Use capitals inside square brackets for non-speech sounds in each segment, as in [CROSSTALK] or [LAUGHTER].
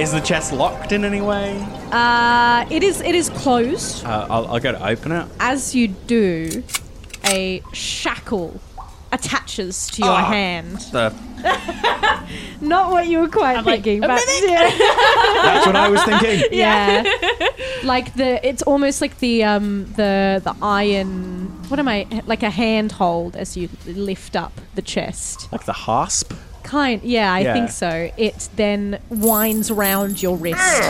is the chest locked in any way? Uh, it is it is closed. Uh, I'll, I'll go to open it. As you do, a shackle attaches to your Ah. hand. The, [LAUGHS] Not what you were quite thinking, but yeah, [LAUGHS] that's what I was thinking. [LAUGHS] yeah, like the it's almost like the um the the iron. What am I like a handhold as you lift up the chest? Like the hasp. Kind, yeah, I Yeah. think so. It then winds round your wrist.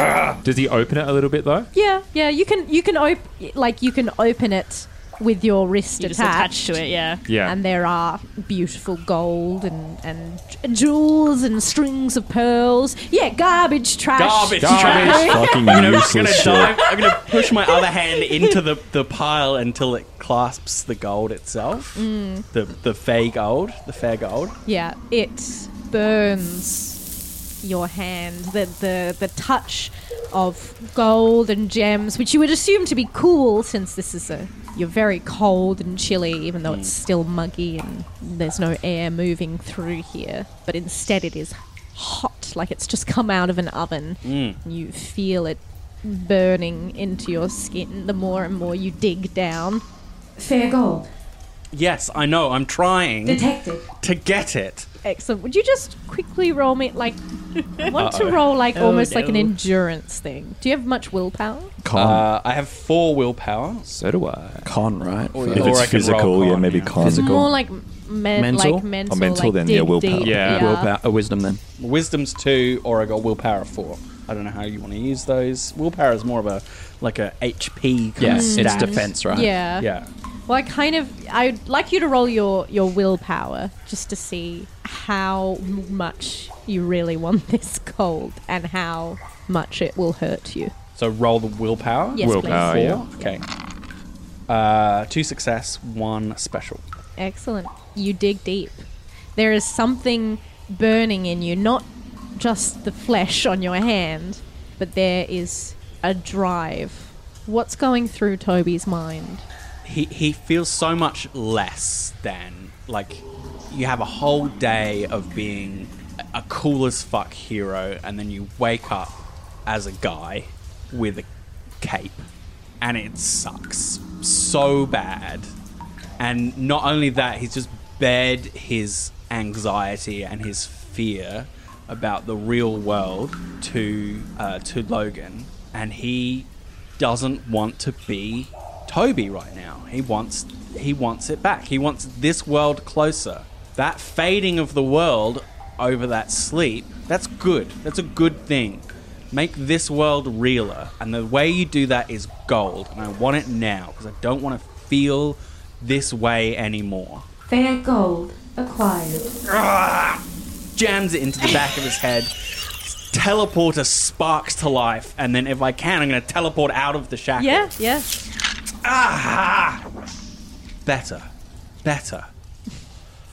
Does he open it a little bit though? Yeah, yeah, you can you can open like you can open it with your wrist You just attached. to it, yeah. Yeah. And there are beautiful gold and, and jewels and strings of pearls. Yeah, garbage trash. Garbage, Garbage. trash. Fucking I'm gonna, useless gonna shit. dive, I'm gonna push my other [LAUGHS] hand into the, the pile until it clasps the gold itself. Mm. The the fey gold, the fair gold. Yeah, it burns your hand. The, the the touch of gold and gems, which you would assume to be cool, since this is a you're very cold and chilly, even though it's mm. still muggy and there's no air moving through here. But instead, it is hot, like it's just come out of an oven. Mm. You feel it burning into your skin the more and more you dig down. Fair gold. Yes, I know. I'm trying Detected. to get it. Excellent. Would you just quickly roll me like I [LAUGHS] want to roll like Oh, almost like an endurance thing. Do you have much willpower? Con. Uh, I have four willpower. So do I. con, right? Or- if or I it's can physical, roll yeah, con, maybe yeah. con. Physical. More like men- Mental? like mental, Oh, mental like then, dig yeah, willpower. deep, Yeah. Willpower, uh, wisdom then. Wisdom's two, or I got willpower four. I don't know how you want to use those. Willpower is more of a like a HP kind Yeah, of it's stat. defense, right? Yeah. Yeah. Well, I kind of I'd like you to roll your your willpower just to see how much you really want this gold and how much it will hurt you. So roll the willpower. Yes, Willpower, please. yeah. Okay. Uh, two success, one special. Excellent. You dig deep. There is something burning in you, not just the flesh on your hand, but there is a drive. What's going through Toby's mind? He he feels so much less than like you have a whole day of being a- cool as fuck hero, and then you wake up as a guy with a cape, and it sucks so bad. And not only that, he's just bared his anxiety and his fear about the real world to uh, to Logan, and he doesn't want to be Toby right now. He wants he wants it back. He wants this world closer. That fading of the world over that sleep, that's good. That's a good thing. Make this world realer. And the way you do that is gold. And I want it now because I don't want to feel this way anymore. Fair gold acquired. Ah! Jams it into the back of his head. Teleporter sparks to life, and then if I can, I'm going to teleport out of the shackle. Yeah, yeah. Ah! Better. Better.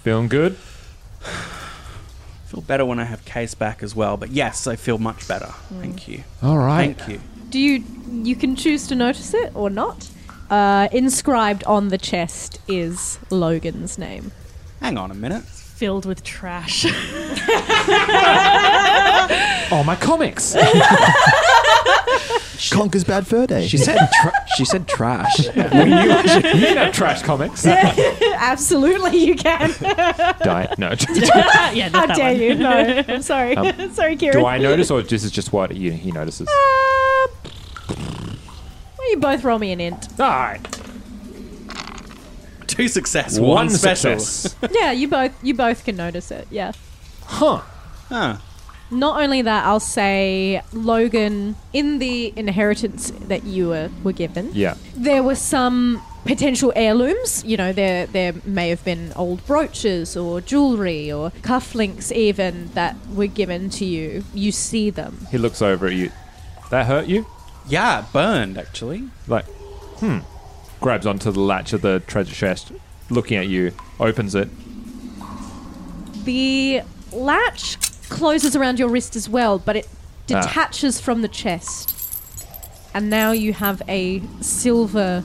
Feeling good? [SIGHS] Feel better when I have case back as well, but yes, I feel much better. Thank you. All right. Thank you. Do you you can choose to notice it or not? Uh, inscribed on the chest is Logan's name. Hang on a minute. Filled with trash. [LAUGHS] Oh, my comics. [LAUGHS] Conker's Bad Fur Day. She said tra- she said trash. [LAUGHS] you can have trash comics. [LAUGHS] Absolutely, you can. [LAUGHS] Diet. No. yeah, How not that dare one. you? No, I'm sorry. Um, sorry, Kieran. Do I notice, or this is just what he, he notices? Uh, well, you both roll me an int. All right. Two success, one, One special. success. Yeah, you both you both can notice it. Yeah. Huh. Huh. Not only that, I'll say Logan in the inheritance that you were, were given. Yeah. There were some potential heirlooms. You know, there there may have been old brooches or jewelry or cufflinks even that were given to you. You see them. He looks over at you. That hurt you? Yeah, burned actually. Like, hmm. Grabs onto the latch of the treasure chest, looking at you, opens it. The latch closes around your wrist as well, but it Ah. detaches from the chest. And now you have a silver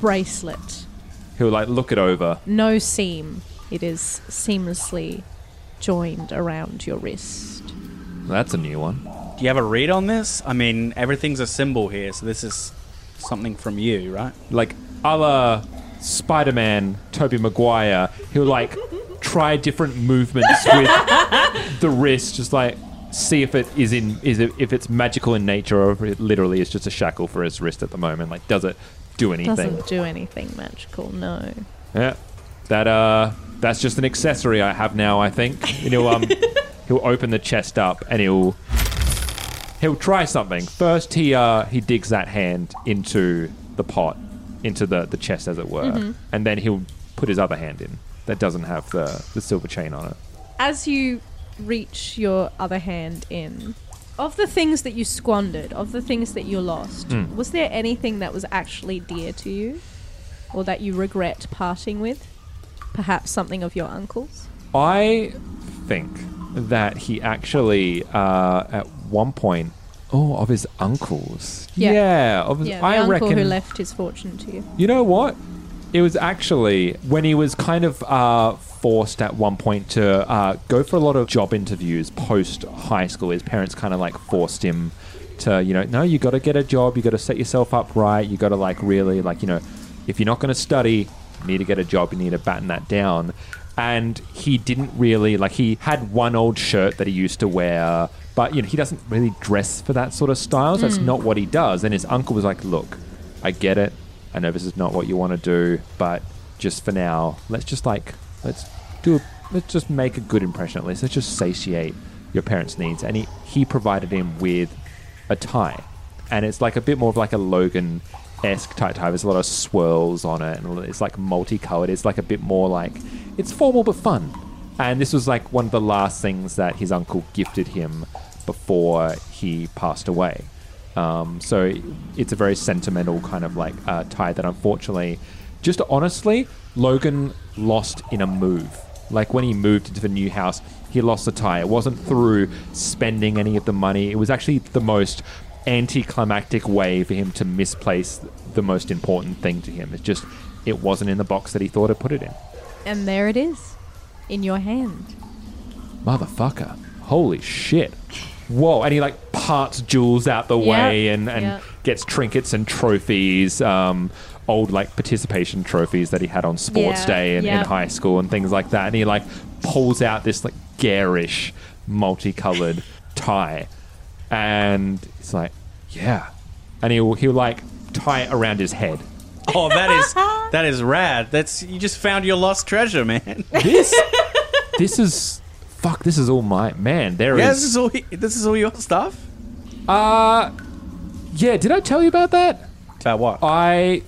bracelet. He'll like look it over. No seam. It is seamlessly joined around your wrist. That's a new one. Do you have a read on this? I mean, everything's a symbol here, so this is something from you, right? Like other Spider-Man, Tobey Maguire. He'll like try different movements with the wrist, just like see if it is in is it if it's magical in nature or if it literally is just a shackle for his wrist at the moment. Like, does it do anything? Doesn't do anything magical, no. Yeah, that uh, that's just an accessory I have now. I think and he'll um, [LAUGHS] he'll open the chest up and he'll he'll try something. First, he uh, he digs that hand into the pot, into the the chest, as it were, Mhm. and then he'll put his other hand in that doesn't have the the silver chain on it. As you reach your other hand in, of the things that you squandered, of the things that you lost, Mm. was there anything that was actually dear to you? Or that you regret parting with? Perhaps something of your uncle's? I think that he actually uh, at one point. Oh, of his uncles. Yeah, of his, yeah, the I uncle reckon. who left his fortune to you. You know what? It was actually when he was kind of uh, forced at one point to uh, go for a lot of job interviews post high school. His parents kind of like forced him to, you know, no, you got to get a job. You got to set yourself up right. You got to like really like, you know, if you're not going to study, you need to get a job. You need to batten that down. And he didn't really like. He had one old shirt that he used to wear, but you know he doesn't really dress for that sort of style. So that's Mm. not what he does. And his uncle was like, "Look, I get it. I know this is not what you want to do, but just for now, let's just like let's do. A, let's just make a good impression at least. Let's just satiate your parents' needs." And he he provided him with a tie, and it's like a bit more of like a Logan esque type tie. There's a lot of swirls on it, and it's like multicolored. It's like a bit more like it's formal but fun. And this was like one of the last things that his uncle gifted him before he passed away. Um, so it's a very sentimental kind of like uh, tie that unfortunately, just honestly, Logan lost in a move. Like when he moved into the new house, he lost the tie. It wasn't through spending any of the money. It was actually the most anticlimactic way for him to misplace the most important thing to him. It's just, it wasn't in the box that he thought it put it in. And there it is, in your hand. Motherfucker. Holy shit. Whoa. And he like parts jewels out the Yep, way and, and yep. gets trinkets and trophies, um, old like participation trophies that he had on sports Yeah, day and in high school and things like that. And he like pulls out this like garish, multicolored tie. And it's like, yeah. And he'll, he'll like tie it around his head. Oh, that is [LAUGHS] that is rad. That's you just found your lost treasure, man. This [LAUGHS] this is fuck. This is all my man. There is. yeah, this is all this is all your stuff. Uh yeah. Did I tell you about that? About what? I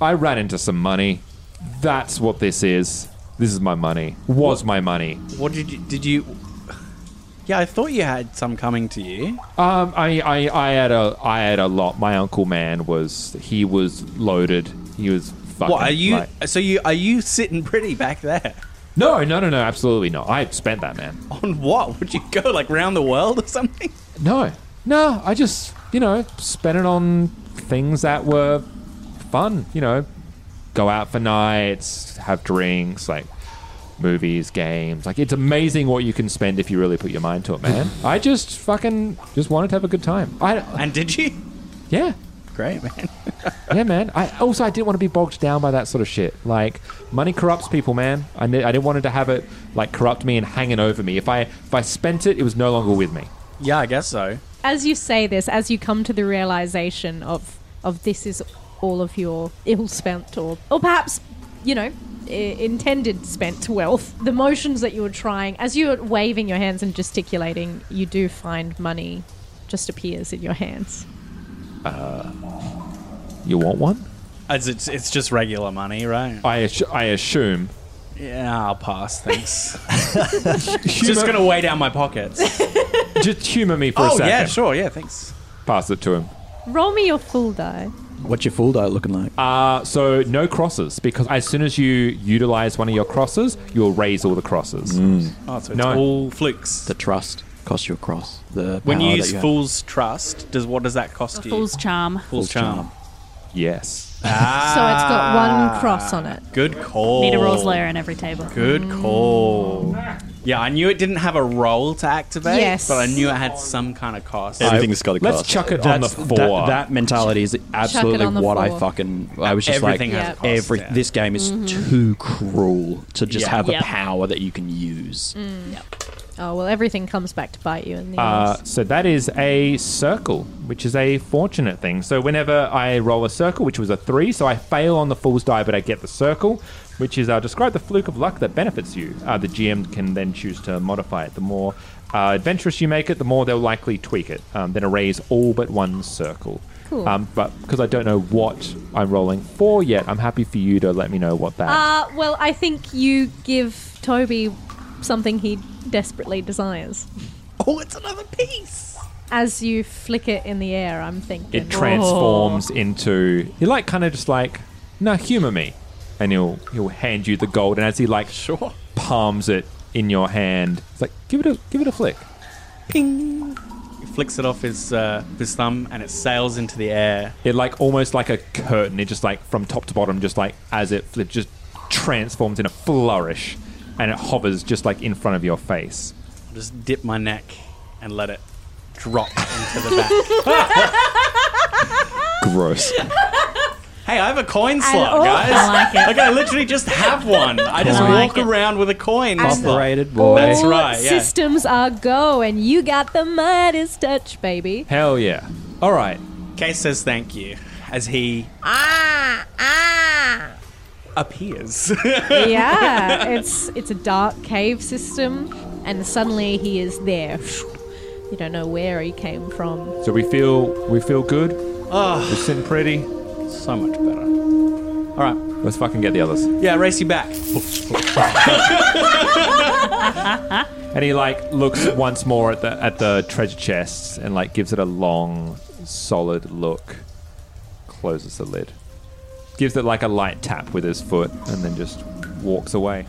I ran into some money. That's what this is. This is my money. Was my money. What did you did you? Yeah, I thought you had some coming to you. Um, I, I, I had a I had a lot. My uncle man was he was loaded. He was fucking. what are you? like- so you are you sitting pretty back there? No, no, no, no, absolutely not. I spent that man. [LAUGHS] On what? Would you go like round the world or something? No, no. I just you know spent it on things that were fun. You know, go out for nights, have drinks, like movies, games. Like it's amazing what you can spend if you really put your mind to it, man. [LAUGHS] I just fucking just wanted to have a good time. I and did you? Yeah. Great, man. yeah, man. I also I didn't want to be bogged down by that sort of shit. Like money corrupts people, man. I, ne- I didn't want it to have it like corrupt me and hanging over me. If I if I spent it, it was no longer with me. Yeah, I guess so. As you say this, as you come to the realization of of this is all of your ill spent or or perhaps, you know, I- intended spent wealth. The motions that you were trying, as you're waving your hands and gesticulating, you do find money just appears in your hands. You want one? As it's it's just regular money, right? I assu- I assume. Yeah, I'll pass. Thanks. it's [LAUGHS] just gonna weigh down my pockets. Just humor me for a oh second. yeah, sure. Yeah, thanks. Pass it to him. Roll me your full die. What's your full die looking like? Uh, so no crosses because as soon as you utilize one of your crosses, you'll raise all the crosses. Oh, so it's No. all flicks. the trust costs you a cross. The when you use that you have. Fool's Trust, does what does that cost you? Fool's charm. Fool's Charm. Yes. Ah. So it's got one cross on it. Good call. Need a rules lawyer in every table. Good mm. call. Yeah, I knew it didn't have a roll to activate, Yes. but I knew it had some kind of cost. Everything's got a Let's chuck it on the That's- four. That, that mentality is absolutely on the what I fucking. I was just Everything like, has a cost, every yeah. this game is mm-hmm. too cruel to just Yeah. have Yep. a power that you can use. Mm. Oh well, everything comes back to bite you in the Uh, end. so that is a circle, which is a fortunate thing. So whenever I roll a circle, which was a three, so I fail on the fool's die, but I get the circle, which is uh, describe the fluke of luck that benefits you. Uh, the GM can then choose to modify it. The more uh, adventurous you make it, the more they'll likely tweak it. Um, then erase all but one circle. Cool. Um, but because I don't know what I'm rolling for yet, I'm happy for you to let me know what that. Uh, well, I think you give Toby something he desperately desires. oh, it's another piece. As you flick it in the air, I'm thinking. it transforms into he like kind of just like no humor me and he'll he'll hand you the gold and as he like Sure. palms it in your hand it's like give it a give it a flick Ping. He flicks it off his uh, his thumb, and it sails into the air. it like almost like a curtain it just like from top to bottom just like as it flips just transforms in a flourish and it hovers just like in front of your face I'll just dip my neck and let it drop into the back. [LAUGHS] Gross. hey, I have a coin slot, all- guys. I like it. Like I literally just have [LAUGHS] one. I just I like walk it. around with a coin slot. Operated boy. That's right, yeah. systems are go, and you got the Midas touch, baby. hell yeah all right Case says thank you as he ah, ah. Appears. yeah, [LAUGHS] it's it's a dark cave system, and suddenly he is there. You don't know where he came from. so we feel we feel good oh, we're sitting pretty so much better. All right, let's fucking get the others yeah, race you back. [LAUGHS] And he like looks once more at the at the treasure chests and like gives it a long, solid look. Closes the lid. Gives it like a light tap with his foot and then just walks away.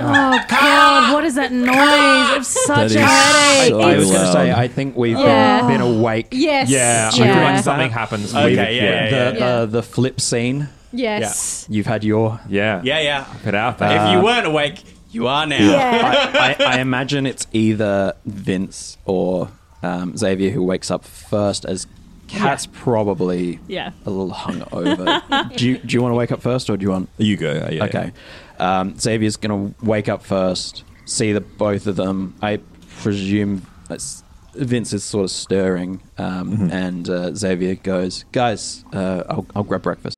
Oh God! What is that noise? It's such That a headache. so I was going to say, I think we've Yeah. been, been awake. Yes. Yeah, I Yeah. feel like something happens. Okay, Leave yeah, yeah, The Yeah. Uh, the flip scene. Yes. You've had your. yeah, Yeah, yeah. Put out there. If you weren't awake, you are now. Yeah. I, I, I imagine it's either Vince or um, Xavier who wakes up first, as Cat's probably Yeah. a little hungover. [LAUGHS] do, you, do you want to wake up first, or do you want? You go. Yeah, yeah. Okay. Um, Xavier's going to wake up first, see the both of them. I presume that's, Vince is sort of stirring, um, and uh, Xavier goes, "Guys, uh, I'll, I'll grab breakfast."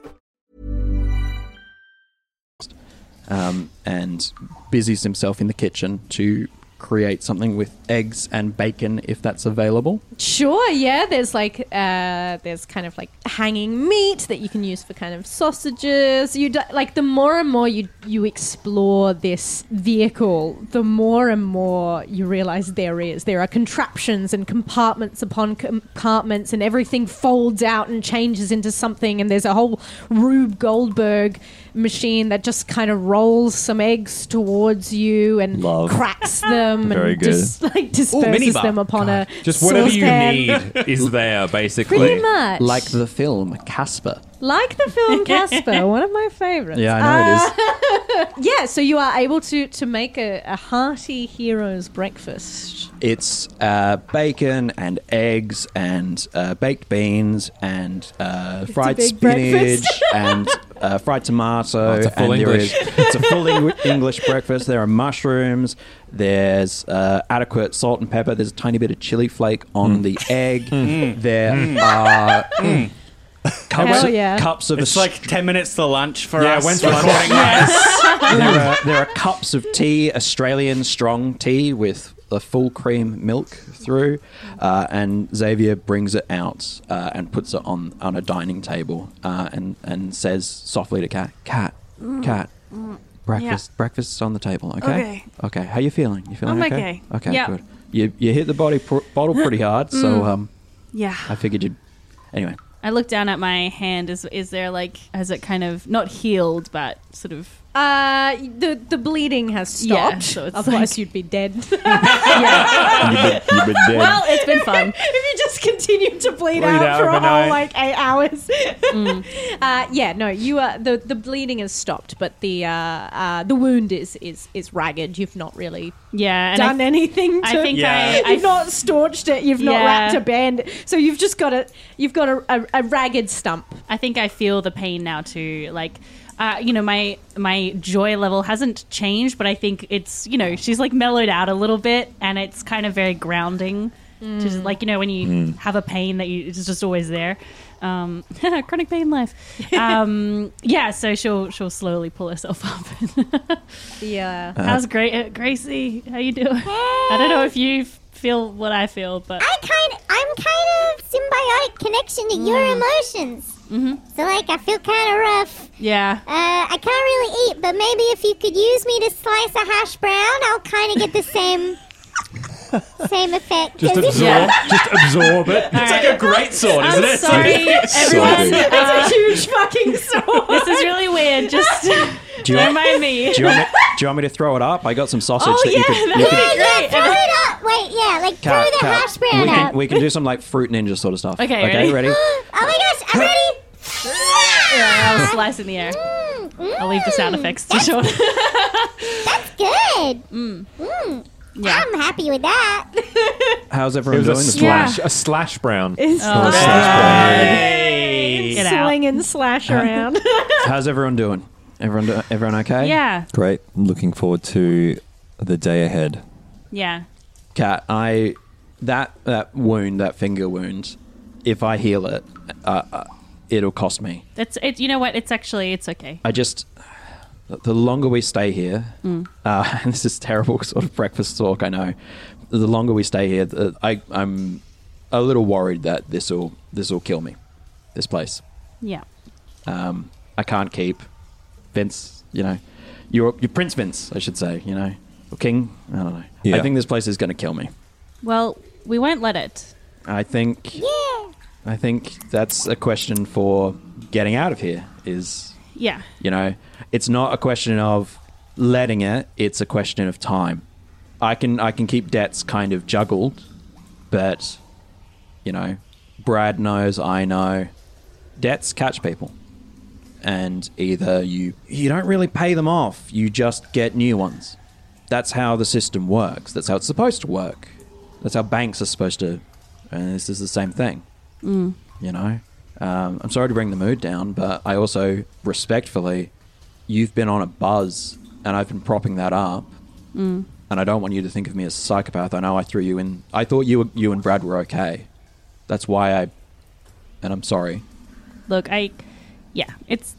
um, and busies himself in the kitchen to create something with eggs and bacon if that's available. Sure, yeah. There's like uh, there's kind of like hanging meat that you can use for kind of sausages. You like the more and more you you explore this vehicle, the more and more you realize there is. There are contraptions and compartments upon compartments, and everything folds out and changes into something. And there's a whole Rube Goldberg machine that just kind of rolls some eggs towards you and Love. cracks them Very and good. just like disperses minibar. them upon a Just whatever you saucepan. need is there, basically. Pretty much. Like the film Casper. Like the film [LAUGHS] Casper, one of my favorites. Yeah, I know it is. Ah. [LAUGHS] Yeah, so you are able to to make a, a hearty hero's breakfast. It's uh, bacon and eggs and uh, baked beans and uh, fried spinach [LAUGHS] and uh, fried tomato. Oh, it's a full and English. is- it's a full Eng- English breakfast. There are mushrooms. There's uh, adequate salt and pepper. There's a tiny bit of chili flake on Mm. the egg. There are cups, Hell of, yeah. cups of It's a like 10 minutes to lunch for Yeah, us. when's recording lunch? this. there are there are cups of tea, Australian strong tea with a full cream milk through, uh, and Xavier brings it out uh, and puts it on on a dining table uh, and and says softly to Cat, Cat, Cat. Breakfast, breakfast's on the table. Okay. Okay. Okay. How you feeling? You feeling I'm okay? okay. Okay. Yeah. Good. You you hit the body pr- bottle pretty [LAUGHS] hard, so um, Yeah. I figured you'd. Anyway, I look down at my hand. Is is there like has it kind of not healed but sort of Uh, the the bleeding has Yeah, stopped. so it's Otherwise, like- you'd be dead. You've been, you've been dead. Well, it's been fun. [LAUGHS] if you just continue to bleed, Bleed out, out for a whole overnight. like eight hours. Mm. [LAUGHS] uh, yeah, no, you are the the bleeding has stopped, but the uh, uh, the wound is is is ragged. You've not really Yeah, and I done th- anything. To, I think Yeah. I, [LAUGHS] You've not staunched it. You've not wrapped a band. So you've just got a you've got a, a, a ragged stump. I think I feel the pain now too. Like, uh, you know, my my joy level hasn't changed, but I think it's you know she's like mellowed out a little bit, and it's kind of very grounding. Just like you know when you have a pain that you it's just always there. Um, [LAUGHS] chronic pain life. Um, yeah, so she'll she'll slowly pull herself up. [LAUGHS] Yeah. How's great uh, Gracie? How you doing? I don't know if you feel what I feel, but I kind I'm kind of symbiotic connection to your emotions. Mm-hmm. So like I feel kind of rough. yeah. Uh, I can't really eat, but maybe if you could use me to slice a hash brown, I'll kind of get the same [LAUGHS] same effect. Just 'Cause if- absorb, Yeah. just absorb it. It's like a great sword, isn't I'm it? sorry, everyone. big. Uh, It's a huge fucking sword. this is really weird. Just [LAUGHS] do you, [LAUGHS] don't want, mind me. do, you want me, do you want me to throw it up? I got some sausage Oh, that you yeah, could. that You would could be Yeah, great. throw it up. Wait, yeah, like Cat, throw the cat, hash brown we can, up. we can do some like fruit ninja sort of stuff. Okay, okay, ready? ready? [GASPS] oh my gosh, I'm ready. Yeah, [LAUGHS] I'll slice in the air. Mm, I'll leave the sound mm, effects to Sean. That's good. [LAUGHS] Mm. Yeah. I'm happy with that. How's It everyone was a doing? slash, a slash brown. It's Oh, slash brown. Get out. swing slash around. [LAUGHS] How's everyone doing? Everyone, do, everyone okay? Yeah, Great. I'm looking forward to the day ahead. yeah. Cat, I that that wound, that finger wound. If I heal it, uh, uh, it'll cost me. It's it. You know what? It's actually it's okay. I just the longer we stay here, Mm. uh, and [LAUGHS] this is terrible [LAUGHS] sort of breakfast talk. I know. The longer we stay here, the, I, I'm a little worried that this will this will kill me. This place. Yeah. Um, I can't keep Vince. You know, you're, you're Prince Vince, I should say. You know, or King. I don't know. Yeah. I think this place is going to kill me. Well, we won't let it. I think. Yeah. I think that's a question for getting out of here. Is Yeah. you know, it's not a question of letting it; it's a question of time. I can I can keep debts kind of juggled, but you know, Brad knows, I know, debts catch people, and either you you don't really pay them off, you just get new ones. That's how the system works. That's how it's supposed to work. That's how banks are supposed to. And this is the same thing. Mm. You know, um, I'm sorry to bring the mood down, but I also respectfully, you've been on a buzz, and I've been propping that up, Mm. and I don't want you to think of me as a psychopath. I know I threw you in. I thought you you and Brad were okay. That's why I, and I'm sorry. Look, I, yeah, it's.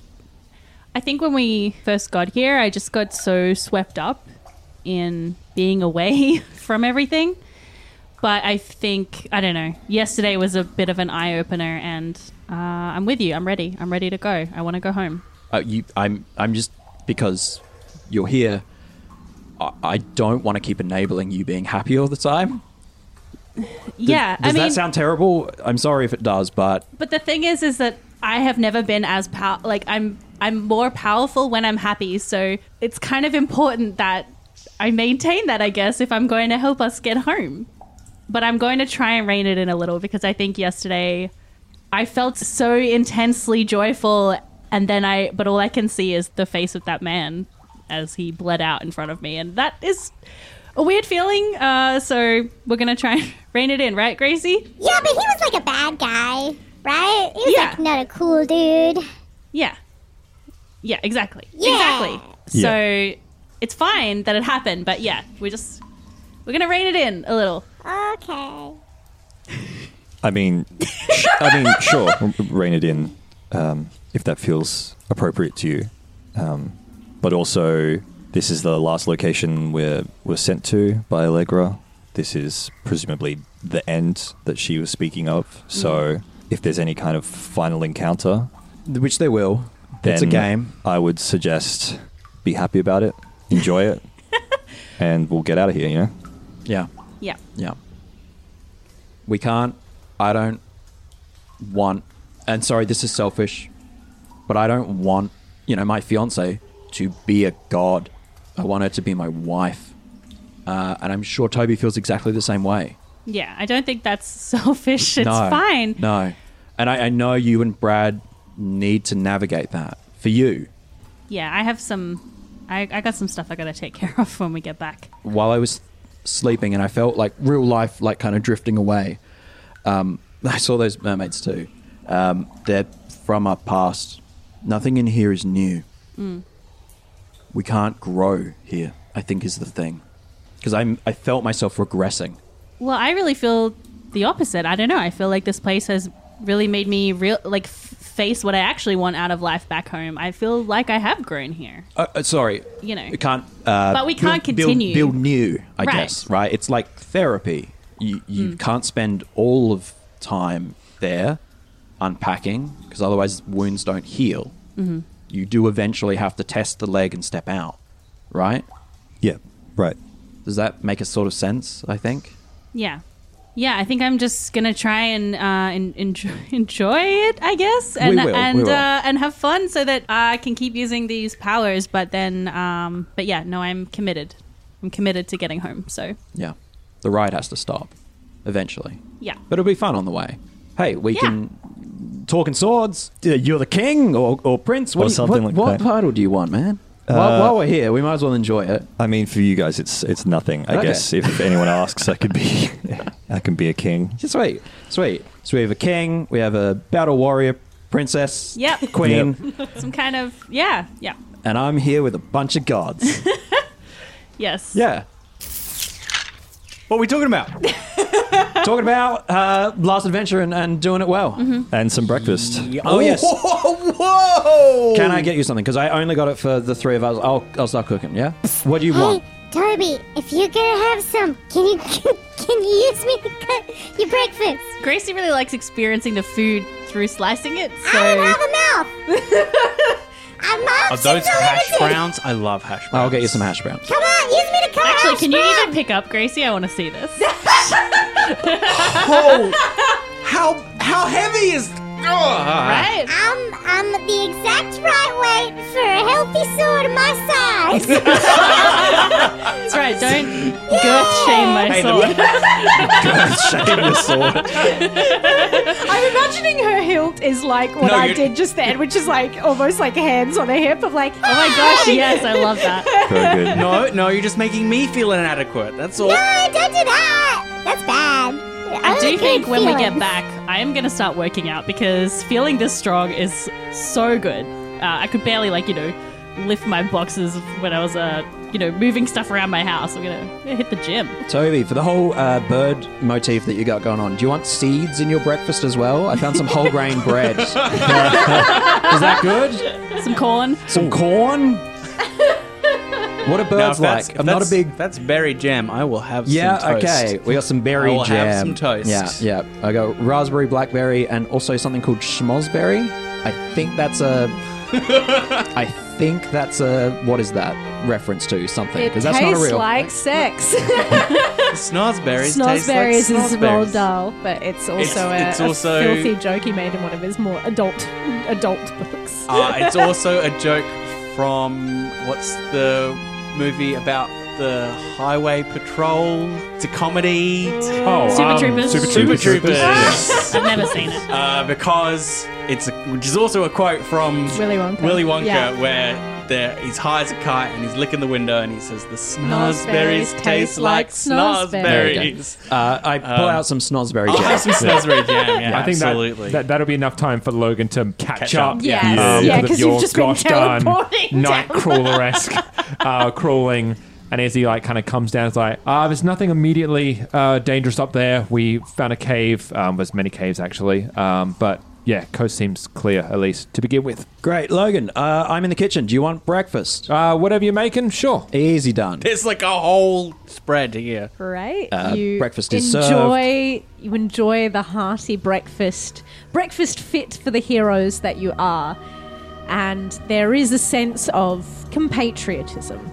I think when we first got here, I just got so swept up in being away [LAUGHS] from everything. But I think I don't know. Yesterday was a bit of an eye opener, and uh, I'm with you. I'm ready. I'm ready to go. I want to go home. Uh, you, I'm, I'm just because you're here. I, I don't want to keep enabling you being happy all the time. [SIGHS] yeah, Does I mean, that sound terrible? I'm sorry if it does, but But the thing is, is that I have never been as pow- like I'm. I'm more powerful when I'm happy. So it's kind of important that I maintain that. I guess if I'm going to help us get home, but I'm going to try and rein it in a little because I think yesterday I felt so intensely joyful, and then I. But all I can see is the face of that man as he bled out in front of me, and that is a weird feeling. Uh, so we're gonna try and [LAUGHS] rein it in, right, Gracie? Yeah, but he was like a bad guy, right? He was Yeah. like not a cool dude. Yeah. Yeah, exactly. Yeah. Exactly. So it's fine that it happened, but yeah, we're just we're gonna rein it in a little. Okay. I mean, sh- I mean, sure, r- rein it in um, if that feels appropriate to you. Um, but also, this is the last location we're we're sent to by Allegra. This is presumably the end that she was speaking of. So, if there's any kind of final encounter, which there will, then it's a game. I would suggest be happy about it, enjoy it, [LAUGHS] and we'll get out of here. You know. Yeah. Yeah. Yeah. We can't. I don't want. And sorry, this is selfish, but I don't want, you know, my fiance to be a god. I want her to be my wife. Uh, and I'm sure Toby feels exactly the same way. Yeah, I don't think that's [LAUGHS] selfish. It's no, fine. No. And I, I know you and Brad need to navigate that for you. Yeah, I have some I, I got some stuff I gotta take care of when we get back. while I was sleeping and I felt like real life, like kind of drifting away. Um, I saw those mermaids too. Um, they're from our past. Nothing in here is new. Mm. We can't grow here. I think is the thing because I I felt myself regressing. Well, I really feel the opposite. I don't know. I feel like this place has really made me real like f- face what I actually want out of life back home. I feel like I have grown here. Uh, uh, sorry, You know. we can't. Uh, But we can't build- build- continue. Build, new, I Right. guess. Right? It's like therapy. You you Mm. can't spend all of time there unpacking because otherwise wounds don't heal. Mhm. You do eventually have to test the leg and step out, right? Yeah, right. Does that make a sort of sense? I think. Yeah. Yeah, I think I'm just gonna try and uh, en- enjoy, [LAUGHS] enjoy it, I guess, and will, we and will. Uh, and have fun so that I can keep using these powers. But then, um, but yeah, no, I'm committed. I'm committed to getting home. So Yeah, the ride has to stop eventually. yeah, But it'll be fun on the way. Hey, we Yeah. can talking swords. Uh, You're the king or, or prince. What, Or do you- something what, like what that. title do you want, man? While, Uh, while we're here, we might as well enjoy it. I mean, for you guys, it's it's nothing. I Okay. guess if anyone asks, I could be I can be a king. Sweet, sweet. So we have a king, we have a battle warrior, princess, yep, queen, [LAUGHS] some kind of yeah, yeah, and I'm here with a bunch of gods. [LAUGHS] yes, yeah. What are we talking about? [LAUGHS] talking about uh, last adventure and, and doing it well. And some breakfast. Oh yes. Whoa! whoa. Can I get you something? Because I only got it for the three of us. I'll I'll start cooking. Yeah. What do you want? Hey, Toby, if you're gonna have some, can you [LAUGHS] can you use me to cut your breakfast? Gracie really likes experiencing the food through slicing it. So I don't have a mouth. [LAUGHS] I'm my Are those hash limited. browns? I love hash browns. I'll get you some hash browns. Come on, use me Actually, hash can you even pick up Gracie? I want to see this. [LAUGHS] Oh, how how heavy is? Oh, right? I'm I'm the exact right weight for a healthy sword my size. [LAUGHS] That's right. Don't girth shame my Hey, the- sword. [LAUGHS] Shame your sword. I'm imagining her hilt is like what No, I you- did just then, which is like almost like hands on a hip of like, Oh my gosh! Yes, I love that. [LAUGHS] Very good. No, no, you're just making me feel inadequate. That's all. no, don't do that. That's bad. I do think good when we get back, I am going to start working out because feeling this strong is so good. Uh, I could barely, like, you know, lift my boxes when I was, uh, you know, moving stuff around my house. I'm going to hit the gym. Toby, for the whole uh, bird motif that you got going on, do you want seeds in your breakfast as well? I found some whole grain bread. [LAUGHS] [LAUGHS] Is that good? Some corn. Some corn? [LAUGHS] What are birds if that's- like? I'm not a big. if That's berry jam. I will have. Yeah, some toast. okay. We got some berry I will jam. have some toast. Yeah, yeah. I got raspberry, blackberry, and also something called schmozzberry. I think that's a. [LAUGHS] I think that's a. What is that reference to? Something It because that's not a tastes real. like [LAUGHS] sex. Snozberries. taste like Snozberries is Roald snozberries. Dahl, but it's also It's- a, it's a also- filthy joke he made in one of his more adult adult books. Uh, it's also a joke from what's the movie about the highway patrol? It's a comedy. Oh, Super um, Troopers. Super Super Troopers. Troopers. I've never seen it. uh, because it's a, which is also a quote from Willy Wonka. Willy Wonka, Yeah. where there he's high as a kite and he's licking the window and he says the Snozberries snozberries taste like snozberries." There you snozberries. go. Uh, I pull Um, out some snozberry I'll jam. have some snozberry jam. Yeah, I think absolutely. that that'll be enough time for Logan to catch, Catch up. up. Yes. um, Yeah, with 'cause your you've just been gosh darn teleporting down. Nightcrawler esque uh, crawling. And as he like kind of comes down, it's like, ah, there's nothing immediately uh, dangerous up there. We found a cave. Um, there's many caves actually, um, but yeah, coast seems clear at least to begin with. Great, Logan. Uh, I'm in the kitchen. Do you want breakfast? Uh, whatever you're making, sure. Easy done. [LAUGHS] There's like a whole spread here. Right? Uh, you breakfast is enjoy you enjoy the hearty breakfast. Breakfast fit for the heroes that you are. And there is a sense of compatriotism.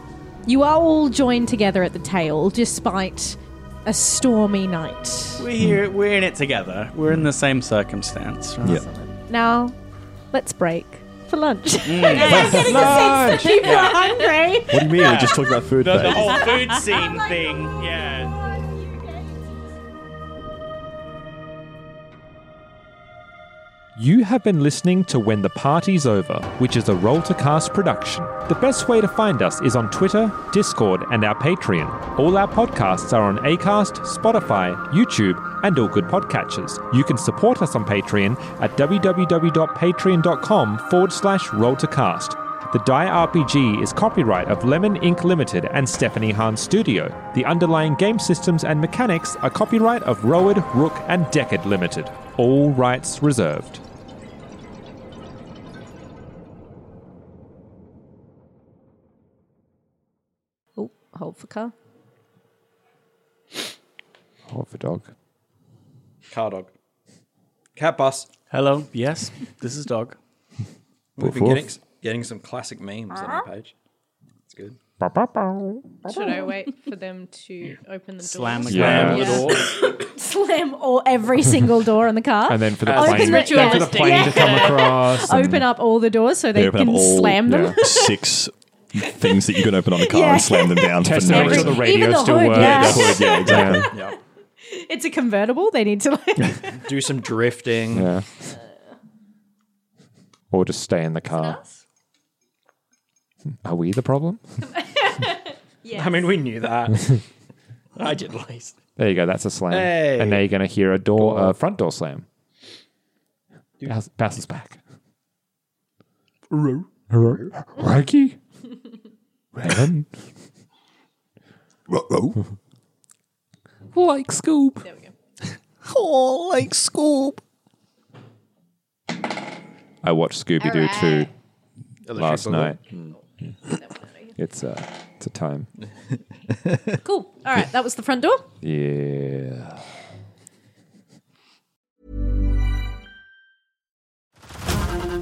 You are all joined together at the table despite a stormy night. We're here. We're in it together. We're in the same circumstance. Right? Yeah. Now, let's break for lunch. Mm. [LAUGHS] I'm getting the sense that people are hungry. What do you mean? We just talked about food. The, the whole food scene thing. Yeah. You have been listening to When the Party's Over, which is a Role to Cast production. The best way to find us is on Twitter, Discord, and our Patreon. All our podcasts are on Acast, Spotify, YouTube, and all good podcatchers. You can support us on Patreon at www.patreon.com forward slash role to cast. The Die RPG is copyright of Lemon Ink Limited and Stephanie Hans Studio. The underlying game systems and mechanics are copyright of Rowan, Rook, and Deckard Limited. All rights reserved. Hold for car. Hold for dog. Car dog. Cat bus. Hello. Yes, this is dog. We've been getting, getting some classic memes on our uh-huh. page. It's good. Should I wait for them to open the door? Slam the Yeah. car. door. [LAUGHS] Slam all every single door in the car. And then for the Open plane, the- then for the plane to come across. and- open up all the doors so they They open can up all slam them. yeah. six things that you can open on a car Yeah. and slam them down Test for to no make sure reason. the radio Even the still hood, works. yeah. The hood, yeah, exactly. yeah. It's a convertible. They need to like. [LAUGHS] Do some drifting. Yeah. Or just stay in the car. Are we the problem? [LAUGHS] I mean, we knew that. [LAUGHS] I did at least. There you go. That's a slam. Hey. And now you're going to hear a door, uh, front door slam. Bounce, bounces back. Rocky? [LAUGHS] Ren? like Scoob. There we go. [LAUGHS] Oh, like Scoop. I watched Scooby Doo Alright. 2 last night. It's, uh, it's a time. [LAUGHS] Cool. All right, that was the front door. Yeah.